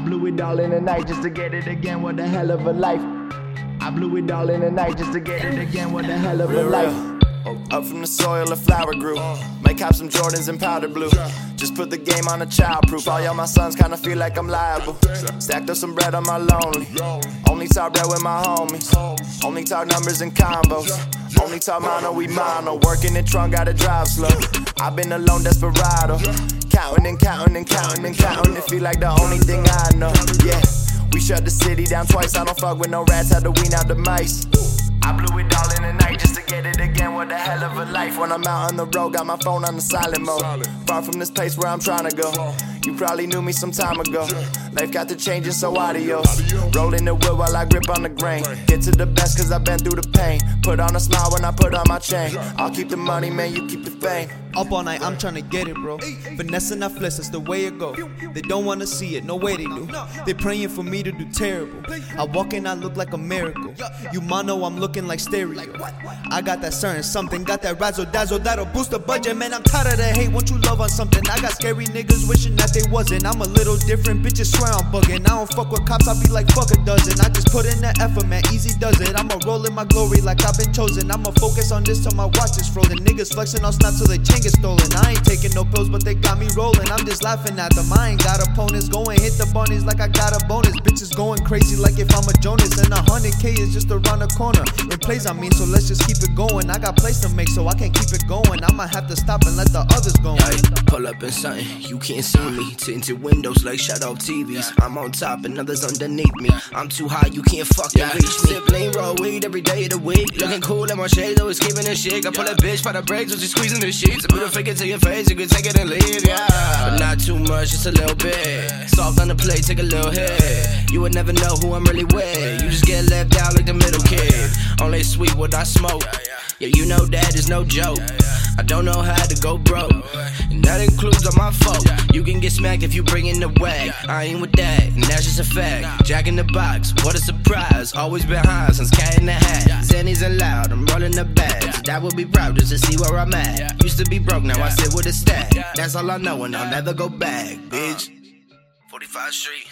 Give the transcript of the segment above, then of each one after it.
I blew it all in a night just to get it again. What a hell of a life. I blew it all in a night just to get it again. What a hell of a life. Up from the soil, a flower grew. Might cop some Jordans in powder blue. Just put the game on a childproof. All y'all my sons kinda feel like I'm liable. Stacked up some bread on my lonely. Only talk bread with my homies. Only talk numbers and combos. Only talk mono, we mono. Working the trunk, gotta drive slow. I've been alone, desperado. Counting and counting and counting and counting. It feel like the only thing I know. Yeah. We shut the city down twice. I don't fuck with no rats, had to wean out the mice. I blew it all in the night just to get it again. What a hell of a life. When I'm out on the road, got my phone on the silent mode. Far from this place where I'm trying to go. You probably knew me some time ago. Life got to changing, so adios. Rolling the wood while I grip on the grain. Get to the best cause I've been through the pain. Put on a smile when I put on my chain. I'll keep the money, man, you keep the fame. Up all night, I'm trying to get it, bro. Finesse and I flex, that's the way it go. They don't wanna see it, no way they do. They praying for me to do terrible. I walk in, I look like a miracle. You mono, I'm looking like stereo. I got that certain something, got that razzle dazzle that'll boost the budget, man. I'm tired of the hate. Won't you love on something? I got scary niggas wishing that they wasn't. I'm a little different, bitches swear I'm bugging. I don't fuck with cops, I be like fuck a dozen. I just put in the effort, man. Easy does it. I'ma roll in my glory like I've been chosen. I'ma focus on this till my watch is frozen. Niggas flexing on snap till they chain get stolen. I ain't taking no pills, but they got me rolling. I'm just laughing at them. I ain't got opponents going hit the bunnies like I got a bonus. Bitches going crazy like if I'm a Jonas. And a hundred K is just around the corner. In plays I mean, so let's just keep it going. I got plays to make, so I can't keep it going. I might have to stop and let the others go. Ay, pull up in something, you can't see me. Tinted windows like shut off TVs. I'm on top and others underneath me. I'm too high, you can't fucking reach me. Sip lean raw weed every day of the week. Looking cool in my shades, always keeping it shit. I pull a bitch by the brakes, was just squeezing the sheets. I put a figure to your face, you can take it and leave, yeah. But not too much, just a little bit. Soft on the plate, take a little hit. You would never know who I'm really with. You just get left out like the middle kid. Only sweet what I smoke. Yeah, you know that is no joke. I don't know how to go broke. And that includes all my folk. You can get smacked if you bring in the wag. I ain't with that, and that's just a fact. Jack in the box, what a surprise. Always been high since cat in the hat. Rolling the bags. That would be proud just to see where I'm at. Used to be broke, now I sit with a stack. That's all I know, and I'll never go back, uh, bitch. 45 Street.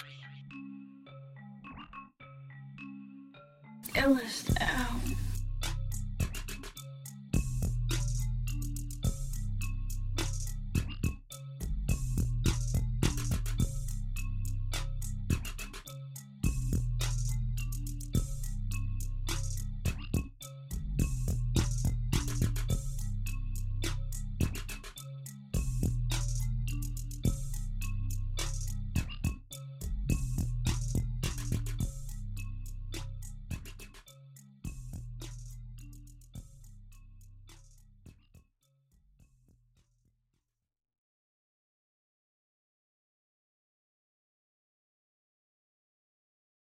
Illest out.